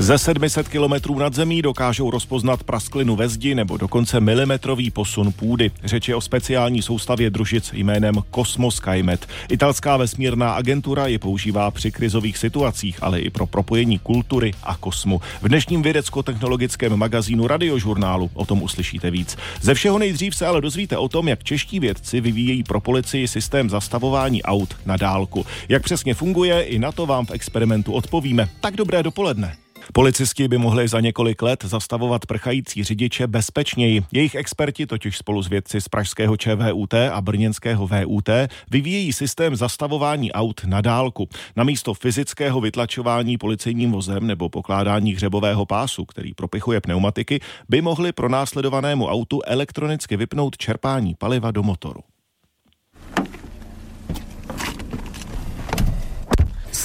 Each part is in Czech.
Ze 700 kilometrů nad zemí dokážou rozpoznat prasklinu ve zdi nebo dokonce milimetrový posun půdy. Řeč je o speciální soustavě družic jménem Cosmos Skymet. Italská vesmírná agentura ji používá při krizových situacích, ale i pro propojení kultury a kosmu. V dnešním vědecko-technologickém magazínu Radiožurnálu o tom uslyšíte víc. Ze všeho nejdřív se ale dozvíte o tom, jak čeští vědci vyvíjejí pro policii systém zastavování aut na dálku. Jak přesně funguje, i na to vám v experimentu odpovíme. Tak dobré dopoledne. Policisti by mohli za několik let zastavovat prchající řidiče bezpečněji. Jejich experti totiž spolu s vědci z pražského ČVUT a brněnského VUT vyvíjejí systém zastavování aut na dálku. Na místo fyzického vytlačování policejním vozem nebo pokládání hřebového pásu, který propichuje pneumatiky, by mohli pro následovanému autu elektronicky vypnout čerpání paliva do motoru.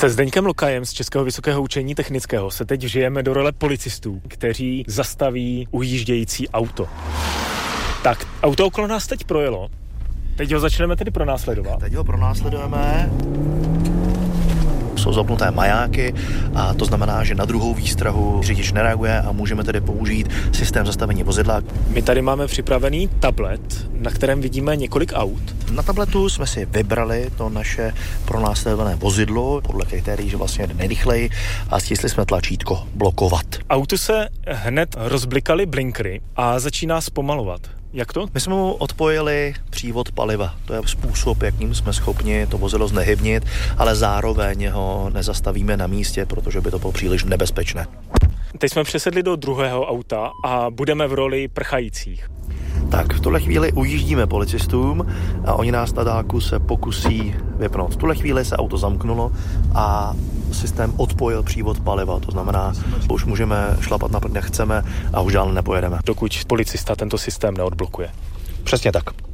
Se Zdeňkem Lokajem z Českého vysokého učení technického se teď žijeme do role policistů, kteří zastaví ujíždějící auto. Tak, auto okolo nás teď projelo. Teď ho začneme tedy pronásledovat. Teď ho pronásledujeme jsou zapnuté majáky a to znamená, že na druhou výstrahu řidič nereaguje a můžeme tedy použít systém zastavení vozidla. My tady máme připravený tablet, na kterém vidíme několik aut. Na tabletu jsme si vybrali to naše pronásledované vozidlo, podle kritérií, že vlastně jde nejrychleji a stisli jsme tlačítko blokovat. Autu se hned rozblikaly blinkry a začíná zpomalovat. Jak to? My jsme mu odpojili přívod paliva. To je způsob, jakým jsme schopni to vozidlo znehybnit, ale zároveň ho nezastavíme na místě, protože by to bylo příliš nebezpečné. Teď jsme přesedli do druhého auta a budeme v roli prchajících. Tak v tuhle chvíli ujíždíme policistům a oni nás na dálku se pokusí vypnout. V tuhle chvíli se auto zamknulo a systém odpojil přívod paliva, to znamená, už můžeme šlapat na jak chceme a už dál nepojedeme. Dokud policista tento systém neodblokuje. Přesně tak.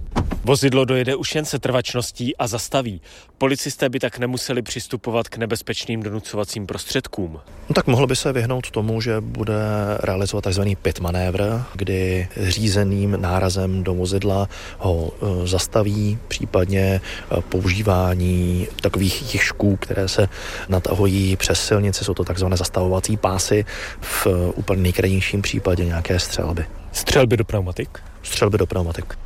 Vozidlo dojede už jen se trvačností a zastaví. Policisté by tak nemuseli přistupovat k nebezpečným donucovacím prostředkům. No tak mohl by se vyhnout tomu, že bude realizovat tzv. pit manévr, kdy řízeným nárazem do vozidla ho e, zastaví, případně e, používání takových jižků, které se natahují přes silnici, jsou to takzvané zastavovací pásy, v úplně nejkrajnějším případě nějaké střelby. Střelby do pneumatik? Střelby do pneumatik.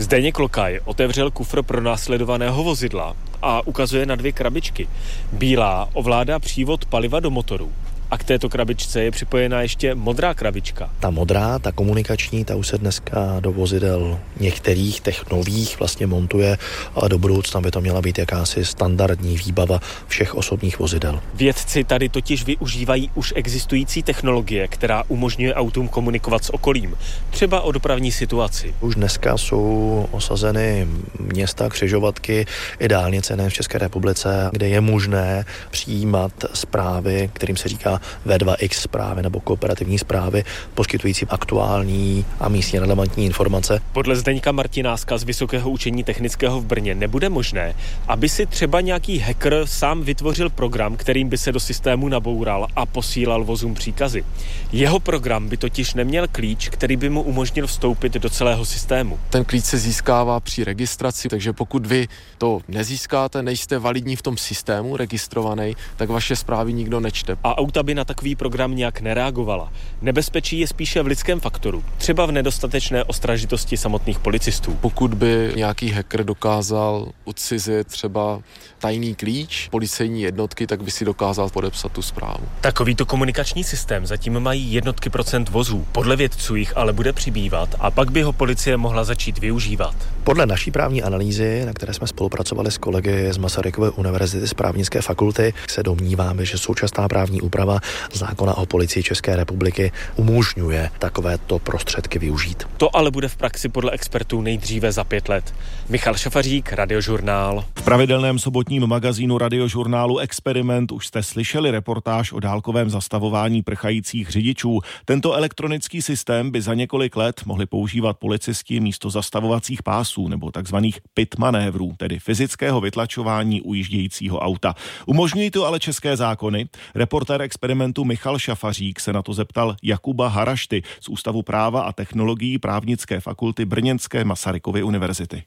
Zdeněk Lokaj otevřel kufr pro následovaného vozidla a ukazuje na dvě krabičky. Bílá ovládá přívod paliva do motoru a k této krabičce je připojena ještě modrá krabička. Ta modrá, ta komunikační, ta už se dneska do vozidel některých těch nových vlastně montuje, ale do budoucna by to měla být jakási standardní výbava všech osobních vozidel. Vědci tady totiž využívají už existující technologie, která umožňuje autům komunikovat s okolím, třeba o dopravní situaci. Už dneska jsou osazeny města, křižovatky i dálnice nejen v České republice, kde je možné přijímat zprávy, kterým se říká v2X zprávy nebo kooperativní zprávy, poskytující aktuální a místně relevantní informace. Podle Zdeňka Martináska z Vysokého učení technického v Brně nebude možné, aby si třeba nějaký hacker sám vytvořil program, kterým by se do systému naboural a posílal vozům příkazy. Jeho program by totiž neměl klíč, který by mu umožnil vstoupit do celého systému. Ten klíč se získává při registraci, takže pokud vy to nezískáte, nejste validní v tom systému registrovaný, tak vaše zprávy nikdo nečte. A auta by by na takový program nějak nereagovala. Nebezpečí je spíše v lidském faktoru, třeba v nedostatečné ostražitosti samotných policistů. Pokud by nějaký hacker dokázal odcizit třeba tajný klíč policejní jednotky, tak by si dokázal podepsat tu zprávu. Takovýto komunikační systém zatím mají jednotky procent vozů. Podle vědců jich ale bude přibývat a pak by ho policie mohla začít využívat. Podle naší právní analýzy, na které jsme spolupracovali s kolegy z Masarykové univerzity z právnické fakulty, se domníváme, že současná právní úprava zákona o policii České republiky umožňuje takovéto prostředky využít. To ale bude v praxi podle expertů nejdříve za pět let. Michal Šafařík, Radiožurnál. V pravidelném sobotním magazínu Radiožurnálu Experiment už jste slyšeli reportáž o dálkovém zastavování prchajících řidičů. Tento elektronický systém by za několik let mohli používat policisti místo zastavovacích pásů nebo takzvaných pit manévrů, tedy fyzického vytlačování ujíždějícího auta. Umožňují to ale české zákony. Reportér Experiment experimentu Michal Šafařík se na to zeptal Jakuba Harašty z Ústavu práva a technologií právnické fakulty Brněnské Masarykovy univerzity.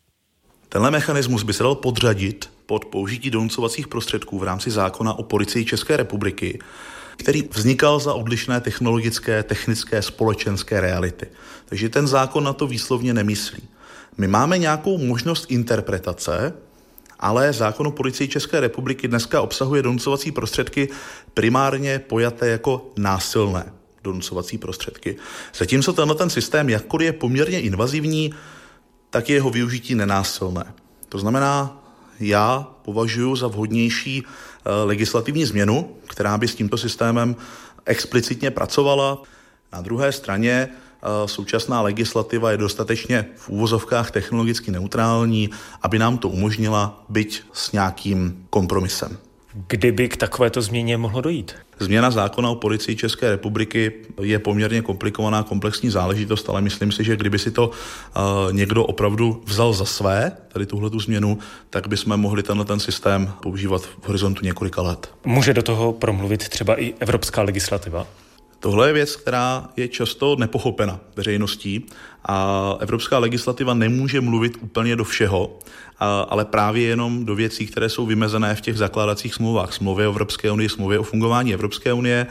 Tenhle mechanismus by se dal podřadit pod použití donucovacích prostředků v rámci zákona o policii České republiky, který vznikal za odlišné technologické, technické, společenské reality. Takže ten zákon na to výslovně nemyslí. My máme nějakou možnost interpretace, ale zákon o policii České republiky dneska obsahuje donucovací prostředky primárně pojaté jako násilné donucovací prostředky. Zatímco tenhle ten systém, jakkoliv je poměrně invazivní, tak je jeho využití nenásilné. To znamená, já považuji za vhodnější eh, legislativní změnu, která by s tímto systémem explicitně pracovala. Na druhé straně současná legislativa je dostatečně v úvozovkách technologicky neutrální, aby nám to umožnila byť s nějakým kompromisem. Kdyby k takovéto změně mohlo dojít? Změna zákona o policii České republiky je poměrně komplikovaná, komplexní záležitost, ale myslím si, že kdyby si to uh, někdo opravdu vzal za své, tady tuhle tu změnu, tak bychom mohli tenhle ten systém používat v horizontu několika let. Může do toho promluvit třeba i evropská legislativa? Tohle je věc, která je často nepochopena veřejností a evropská legislativa nemůže mluvit úplně do všeho, ale právě jenom do věcí, které jsou vymezené v těch zakládacích smlouvách. Smlouvy o Evropské unii, smlouvy o fungování Evropské unie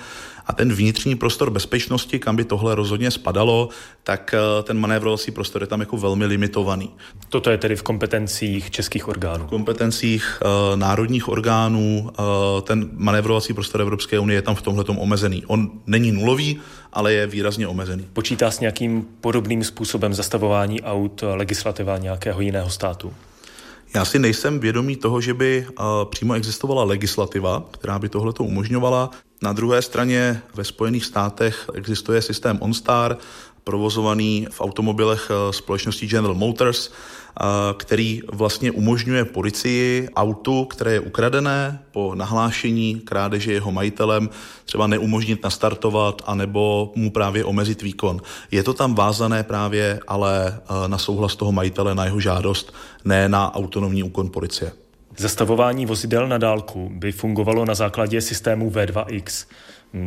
a ten vnitřní prostor bezpečnosti, kam by tohle rozhodně spadalo, tak eh, ten manévrovací prostor je tam jako velmi limitovaný. Toto je tedy v kompetencích českých orgánů? V kompetencích uh, národních orgánů uh, ten manévrovací prostor Evropské unie je tam v tomhle omezený. On není nulový, ale je výrazně omezený. Počítá s nějakým podobným způsobem zastavování aut legislativa nějakého jiného státu? Já si nejsem vědomý toho, že by přímo existovala legislativa, která by tohle umožňovala. Na druhé straně ve Spojených státech existuje systém OnStar, provozovaný v automobilech společnosti General Motors, který vlastně umožňuje policii autu, které je ukradené po nahlášení krádeže jeho majitelem, třeba neumožnit nastartovat anebo mu právě omezit výkon. Je to tam vázané právě ale na souhlas toho majitele, na jeho žádost, ne na autonomní úkon policie. Zastavování vozidel na dálku by fungovalo na základě systému V2X.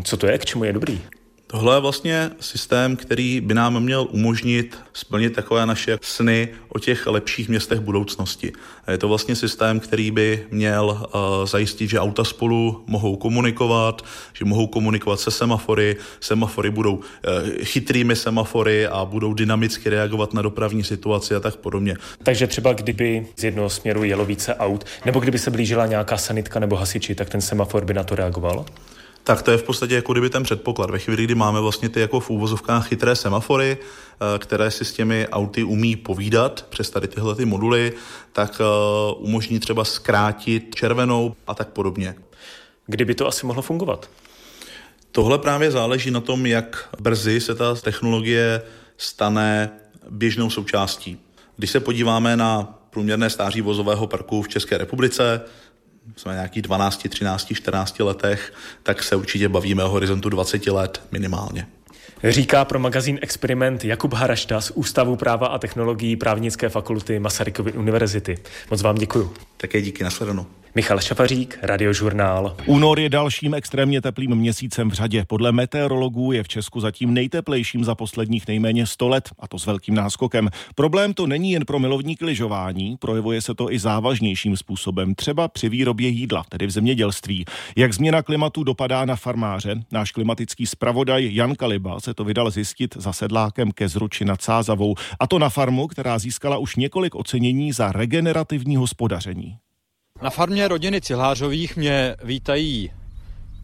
Co to je, k čemu je dobrý? Tohle je vlastně systém, který by nám měl umožnit splnit takové naše sny o těch lepších městech budoucnosti. Je to vlastně systém, který by měl uh, zajistit, že auta spolu mohou komunikovat, že mohou komunikovat se semafory, semafory budou uh, chytrými semafory a budou dynamicky reagovat na dopravní situaci a tak podobně. Takže třeba kdyby z jednoho směru jelo více aut, nebo kdyby se blížila nějaká sanitka nebo hasiči, tak ten semafor by na to reagoval? Tak to je v podstatě jako kdyby ten předpoklad. Ve chvíli, kdy máme vlastně ty jako v úvozovkách chytré semafory, eh, které si s těmi auty umí povídat přes tady tyhle ty moduly, tak eh, umožní třeba zkrátit červenou a tak podobně. Kdyby to asi mohlo fungovat? Tohle právě záleží na tom, jak brzy se ta technologie stane běžnou součástí. Když se podíváme na průměrné stáří vozového parku v České republice, jsme nějakých 12, 13, 14 letech, tak se určitě bavíme o horizontu 20 let minimálně. Říká pro magazín Experiment Jakub Harašta z Ústavu práva a technologií právnické fakulty Masarykovy univerzity. Moc vám děkuju. Také díky, nasledanou. Michal Šafařík, Radiožurnál. Únor je dalším extrémně teplým měsícem v řadě. Podle meteorologů je v Česku zatím nejteplejším za posledních nejméně 100 let, a to s velkým náskokem. Problém to není jen pro milovníky lyžování, projevuje se to i závažnějším způsobem, třeba při výrobě jídla, tedy v zemědělství. Jak změna klimatu dopadá na farmáře, náš klimatický zpravodaj Jan Kaliba se to vydal zjistit za sedlákem ke Zruči nad Sázavou, a to na farmu, která získala už několik ocenění za regenerativní hospodaření. Na farmě rodiny Cihlářových mě vítají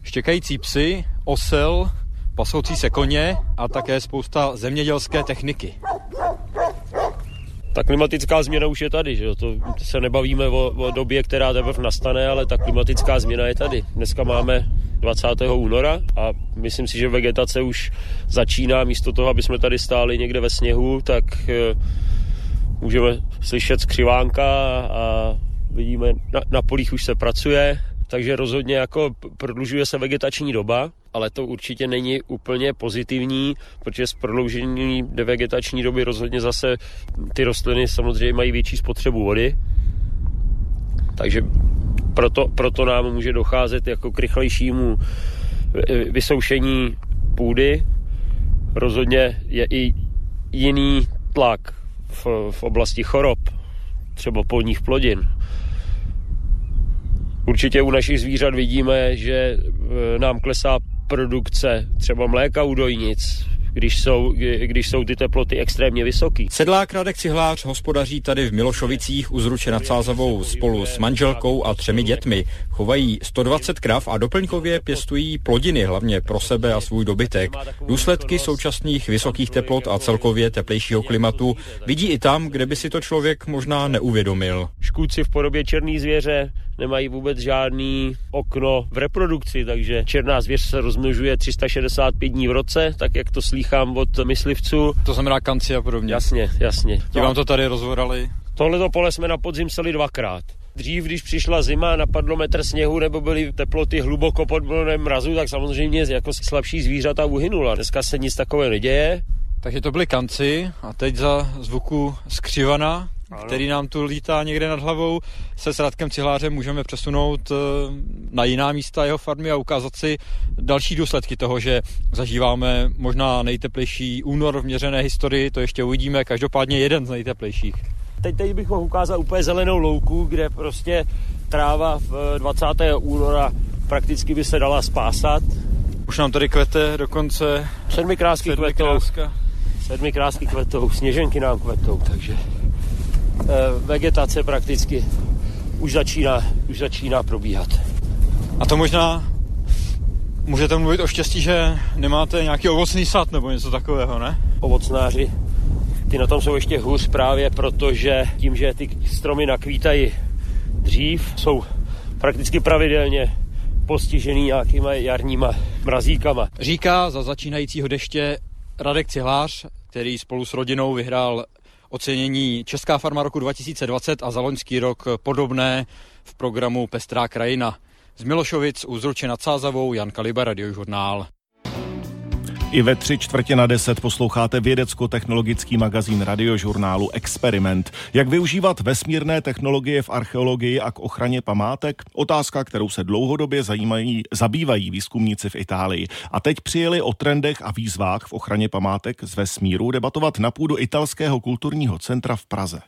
štěkající psy, osel, pasoucí se koně a také spousta zemědělské techniky. Ta klimatická změna už je tady, že? To se nebavíme o, o době, která teprve nastane, ale ta klimatická změna je tady. Dneska máme 20. února a myslím si, že vegetace už začíná. Místo toho, aby jsme tady stáli někde ve sněhu, tak e, můžeme slyšet skřivánka a vidíme, na, na polích už se pracuje, takže rozhodně jako prodlužuje se vegetační doba, ale to určitě není úplně pozitivní, protože s prodloužení vegetační doby rozhodně zase ty rostliny samozřejmě mají větší spotřebu vody, takže proto, proto nám může docházet jako k rychlejšímu vysoušení půdy. Rozhodně je i jiný tlak v, v oblasti chorob, třeba polních plodin. Určitě u našich zvířat vidíme, že e, nám klesá produkce třeba mléka u dojnic, když jsou, když jsou ty teploty extrémně vysoké. Sedlák Radek Cihlář hospodaří tady v Milošovicích u Zruče nad Sázavou spolu s manželkou a třemi dětmi. Chovají 120 krav a doplňkově pěstují plodiny, hlavně pro sebe a svůj dobytek. Důsledky současných vysokých teplot a celkově teplejšího klimatu vidí i tam, kde by si to člověk možná neuvědomil. Škůdci v podobě černý zvěře nemají vůbec žádný okno v reprodukci, takže černá zvěř se rozmnožuje 365 dní v roce, tak jak to slýchám od myslivců. To znamená kanci a podobně. Jasně, jasně. Ti vám to tady rozvorali? Tohleto pole jsme na podzim seli dvakrát. Dřív, když přišla zima, napadlo metr sněhu nebo byly teploty hluboko pod mrazu, tak samozřejmě jako slabší zvířata uhynula. Dneska se nic takového neděje. Takže to byly kanci a teď za zvuku skřivana ano. který nám tu lítá někde nad hlavou, se s Radkem Cihlářem můžeme přesunout eh, na jiná místa jeho farmy a ukázat si další důsledky toho, že zažíváme možná nejteplejší únor v měřené historii, to ještě uvidíme, každopádně jeden z nejteplejších. Teď, teď bych mohl ukázat úplně zelenou louku, kde prostě tráva v 20. února prakticky by se dala spásat. Už nám tady kvete dokonce sedmi krásky kvetou. Sedmi krásky kvetou, sněženky nám kvetou, takže Eh, vegetace prakticky už začíná, už začíná probíhat. A to možná můžete mluvit o štěstí, že nemáte nějaký ovocný sad nebo něco takového, ne? Ovocnáři, ty na tom jsou ještě hůř právě protože tím, že ty stromy nakvítají dřív, jsou prakticky pravidelně postižený nějakýma jarníma mrazíkama. Říká za začínajícího deště Radek Cihlář, který spolu s rodinou vyhrál ocenění Česká farma roku 2020 a za loňský rok podobné v programu Pestrá krajina. Z Milošovic u Zruče nad Jan Kaliba, Radiožurnál. I ve tři čtvrtě na deset posloucháte vědecko-technologický magazín radiožurnálu Experiment. Jak využívat vesmírné technologie v archeologii a k ochraně památek? Otázka, kterou se dlouhodobě zajímají, zabývají výzkumníci v Itálii. A teď přijeli o trendech a výzvách v ochraně památek z vesmíru debatovat na půdu italského kulturního centra v Praze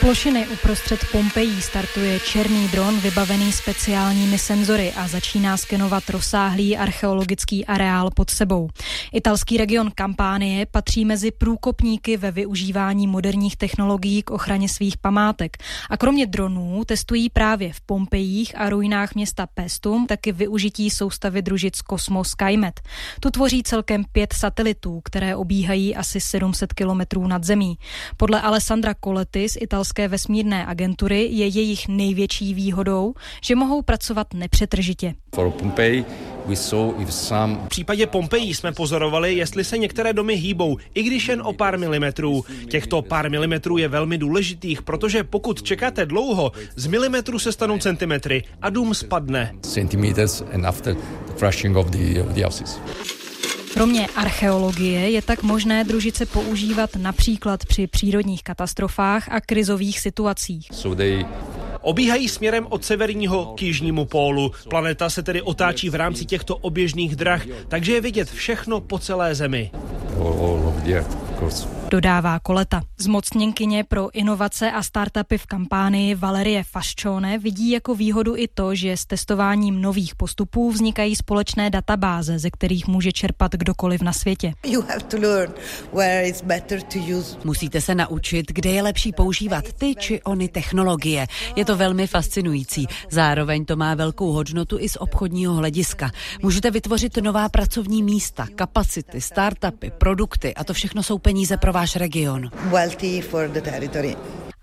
plošiny uprostřed Pompejí startuje černý dron vybavený speciálními senzory a začíná skenovat rozsáhlý archeologický areál pod sebou. Italský region Kampánie patří mezi průkopníky ve využívání moderních technologií k ochraně svých památek. A kromě dronů testují právě v Pompejích a ruinách města Pestum taky využití soustavy družic Cosmos Skymet. Tu tvoří celkem pět satelitů, které obíhají asi 700 kilometrů nad zemí. Podle Alessandra Coletti z italské italské vesmírné agentury je jejich největší výhodou, že mohou pracovat nepřetržitě. V případě Pompeji jsme pozorovali, jestli se některé domy hýbou, i když jen o pár milimetrů. Těchto pár milimetrů je velmi důležitých, protože pokud čekáte dlouho, z milimetru se stanou centimetry a dům spadne. Centimeters and after the crashing of the, of the houses. Kromě archeologie je tak možné družice používat například při přírodních katastrofách a krizových situacích. So they Obíhají směrem od severního k jižnímu pólu. Planeta se tedy otáčí v rámci těchto oběžných drah, takže je vidět všechno po celé Zemi. Dodává Koleta. Zmocněnkyně pro inovace a startupy v kampánii Valerie Fasčone vidí jako výhodu i to, že s testováním nových postupů vznikají společné databáze, ze kterých může čerpat kdokoliv na světě. Musíte se naučit, kde je lepší používat ty či ony technologie. Je to velmi fascinující. Zároveň to má velkou hodnotu i z obchodního hlediska. Můžete vytvořit nová pracovní místa, kapacity, startupy, produkty a to všechno jsou peníze pro váš region.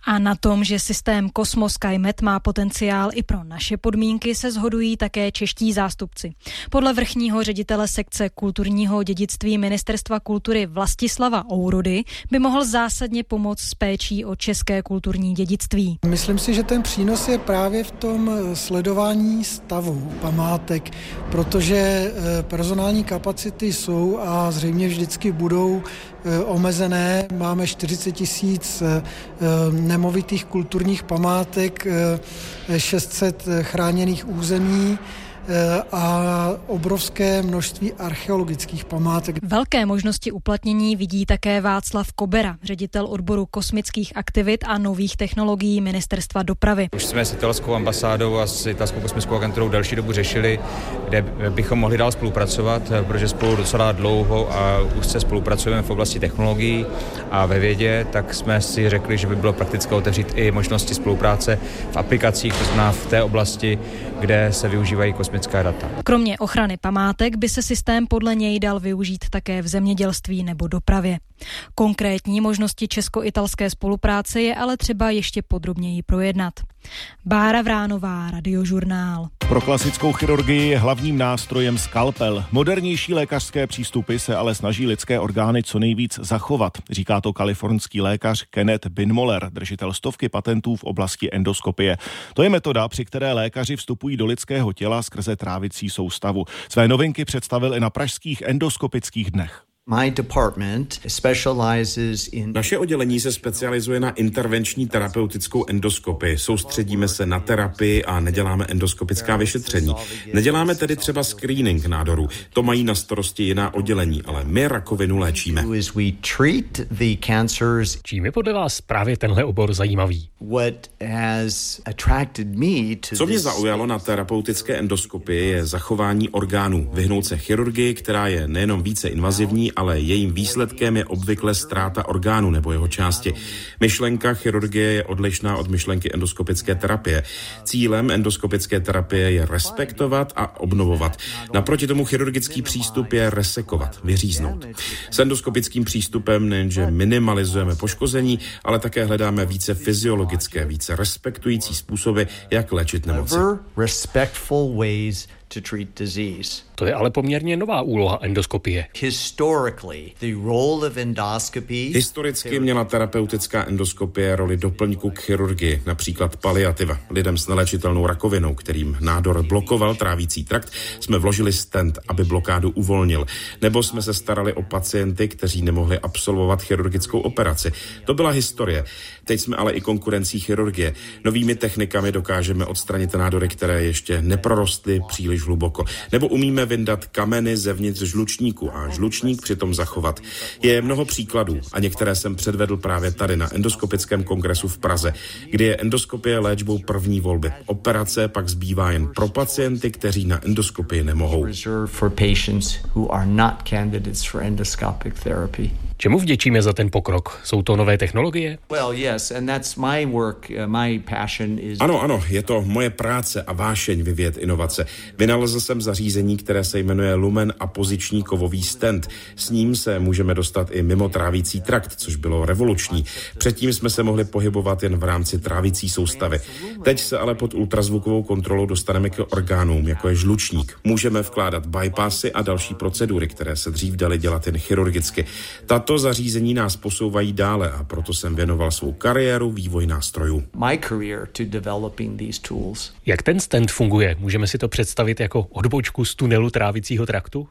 A na tom, že systém Cosmos SkyMet má potenciál i pro naše podmínky, se shodují také čeští zástupci. Podle vrchního ředitele sekce kulturního dědictví Ministerstva kultury Vlastislava Ourudy by mohl zásadně pomoct s péčí o české kulturní dědictví. Myslím si, že ten přínos je právě v tom sledování stavu památek, protože eh, personální kapacity jsou a zřejmě vždycky budou Eh, omezené. Máme 40 tisíc eh, nemovitých kulturních památek, 600 eh, chráněných území a obrovské množství archeologických památek. Velké možnosti uplatnění vidí také Václav Kobera, ředitel odboru kosmických aktivit a nových technologií Ministerstva dopravy. Už jsme s italskou ambasádou a s italskou kosmickou agenturou delší dobu řešili, kde bychom mohli dál spolupracovat, protože spolu docela dlouho a už se spolupracujeme v oblasti technologií a ve vědě, tak jsme si řekli, že by bylo praktické otevřít i možnosti spolupráce v aplikacích, to znamená v té oblasti, kde se využívají kosmická data. Kromě ochrany památek by se systém podle něj dal využít také v zemědělství nebo dopravě. Konkrétní možnosti česko-italské spolupráce je ale třeba ještě podrobněji projednat. Bára Vránová, Radiožurnál. Pro klasickou chirurgii je hlavním nástrojem skalpel. Modernější lékařské přístupy se ale snaží lidské orgány co nejvíc zachovat, říká to kalifornský lékař Kenneth Binmoller, držitel stovky patentů v oblasti endoskopie. To je metoda, při které lékaři vstupují do lidského těla skrze trávicí soustavu. Své novinky představil i na pražských endoskopických dnech. Naše oddělení se specializuje na intervenční terapeutickou endoskopii. Soustředíme se na terapii a neděláme endoskopická vyšetření. Neděláme tedy třeba screening nádorů. To mají na starosti jiná oddělení, ale my rakovinu léčíme. Čím je podle vás právě tenhle obor zajímavý? Co mě zaujalo na terapeutické endoskopii je zachování orgánů, vyhnout se chirurgii, která je nejenom více invazivní, ale jejím výsledkem je obvykle ztráta orgánu nebo jeho části. Myšlenka chirurgie je odlišná od myšlenky endoskopické terapie. Cílem endoskopické terapie je respektovat a obnovovat. Naproti tomu chirurgický přístup je resekovat, vyříznout. S endoskopickým přístupem nejenže minimalizujeme poškození, ale také hledáme více fyziologické, více respektující způsoby, jak léčit nemoci. To treat disease. To je ale poměrně nová úloha endoskopie. Historicky měla terapeutická endoskopie roli doplňku k chirurgii, například paliativa. Lidem s nelečitelnou rakovinou, kterým nádor blokoval trávící trakt, jsme vložili stent, aby blokádu uvolnil. Nebo jsme se starali o pacienty, kteří nemohli absolvovat chirurgickou operaci. To byla historie. Teď jsme ale i konkurencí chirurgie. Novými technikami dokážeme odstranit nádory, které ještě neprorostly příliš hluboko. Nebo umíme vyndat kameny zevnitř žlučníku a žlučník přitom zachovat. Je mnoho příkladů a některé jsem předvedl právě tady na endoskopickém kongresu v Praze, kdy je endoskopie léčbou první volby. Operace pak zbývá jen pro pacienty, kteří na endoskopii nemohou. Čemu vděčíme za ten pokrok? Jsou to nové technologie? Uh, ano, ano, je to moje práce a vášeň vyvět inovace. Vynalezl jsem zařízení, které se jmenuje Lumen a poziční kovový stent. S ním se můžeme dostat i mimo trávící trakt, což bylo revoluční. Předtím jsme se mohli pohybovat jen v rámci trávící soustavy. Teď se ale pod ultrazvukovou kontrolou dostaneme k orgánům, jako je žlučník. Můžeme vkládat bypassy a další procedury, které se dřív daly dělat jen chirurgicky. Tato tato zařízení nás posouvají dále a proto jsem věnoval svou kariéru vývoj nástrojů. Jak ten stand funguje? Můžeme si to představit jako odbočku z tunelu trávicího traktu?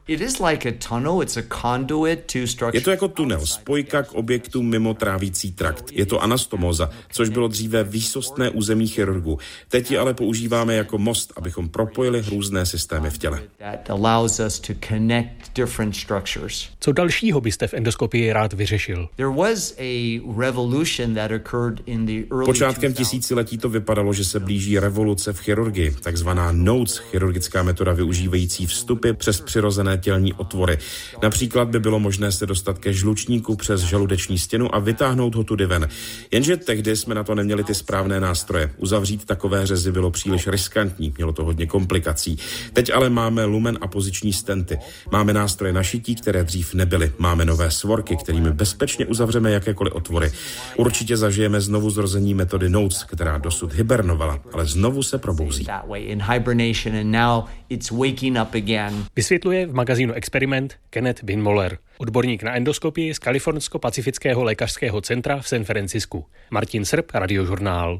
Je to jako tunel, spojka k objektu mimo trávící trakt. Je to anastomoza, což bylo dříve výsostné území chirurgu. Teď ji ale používáme jako most, abychom propojili různé systémy v těle. Co dalšího byste v endoskopii rád vyřešil. Počátkem tisíciletí to vypadalo, že se blíží revoluce v chirurgii, takzvaná NOTES, chirurgická metoda využívající vstupy přes přirozené tělní otvory. Například by bylo možné se dostat ke žlučníku přes žaludeční stěnu a vytáhnout ho tudy ven. Jenže tehdy jsme na to neměli ty správné nástroje. Uzavřít takové řezy bylo příliš riskantní, mělo to hodně komplikací. Teď ale máme lumen a poziční stenty. Máme nástroje na šití, které dřív nebyly. Máme nové svorky, kterými bezpečně uzavřeme jakékoliv otvory. Určitě zažijeme znovu zrození metody Notes, která dosud hibernovala, ale znovu se probouzí. Vysvětluje v magazínu Experiment Kenneth Binmoller, odborník na endoskopii z Kalifornsko-pacifického lékařského centra v San Francisku. Martin Srb, Radiožurnál.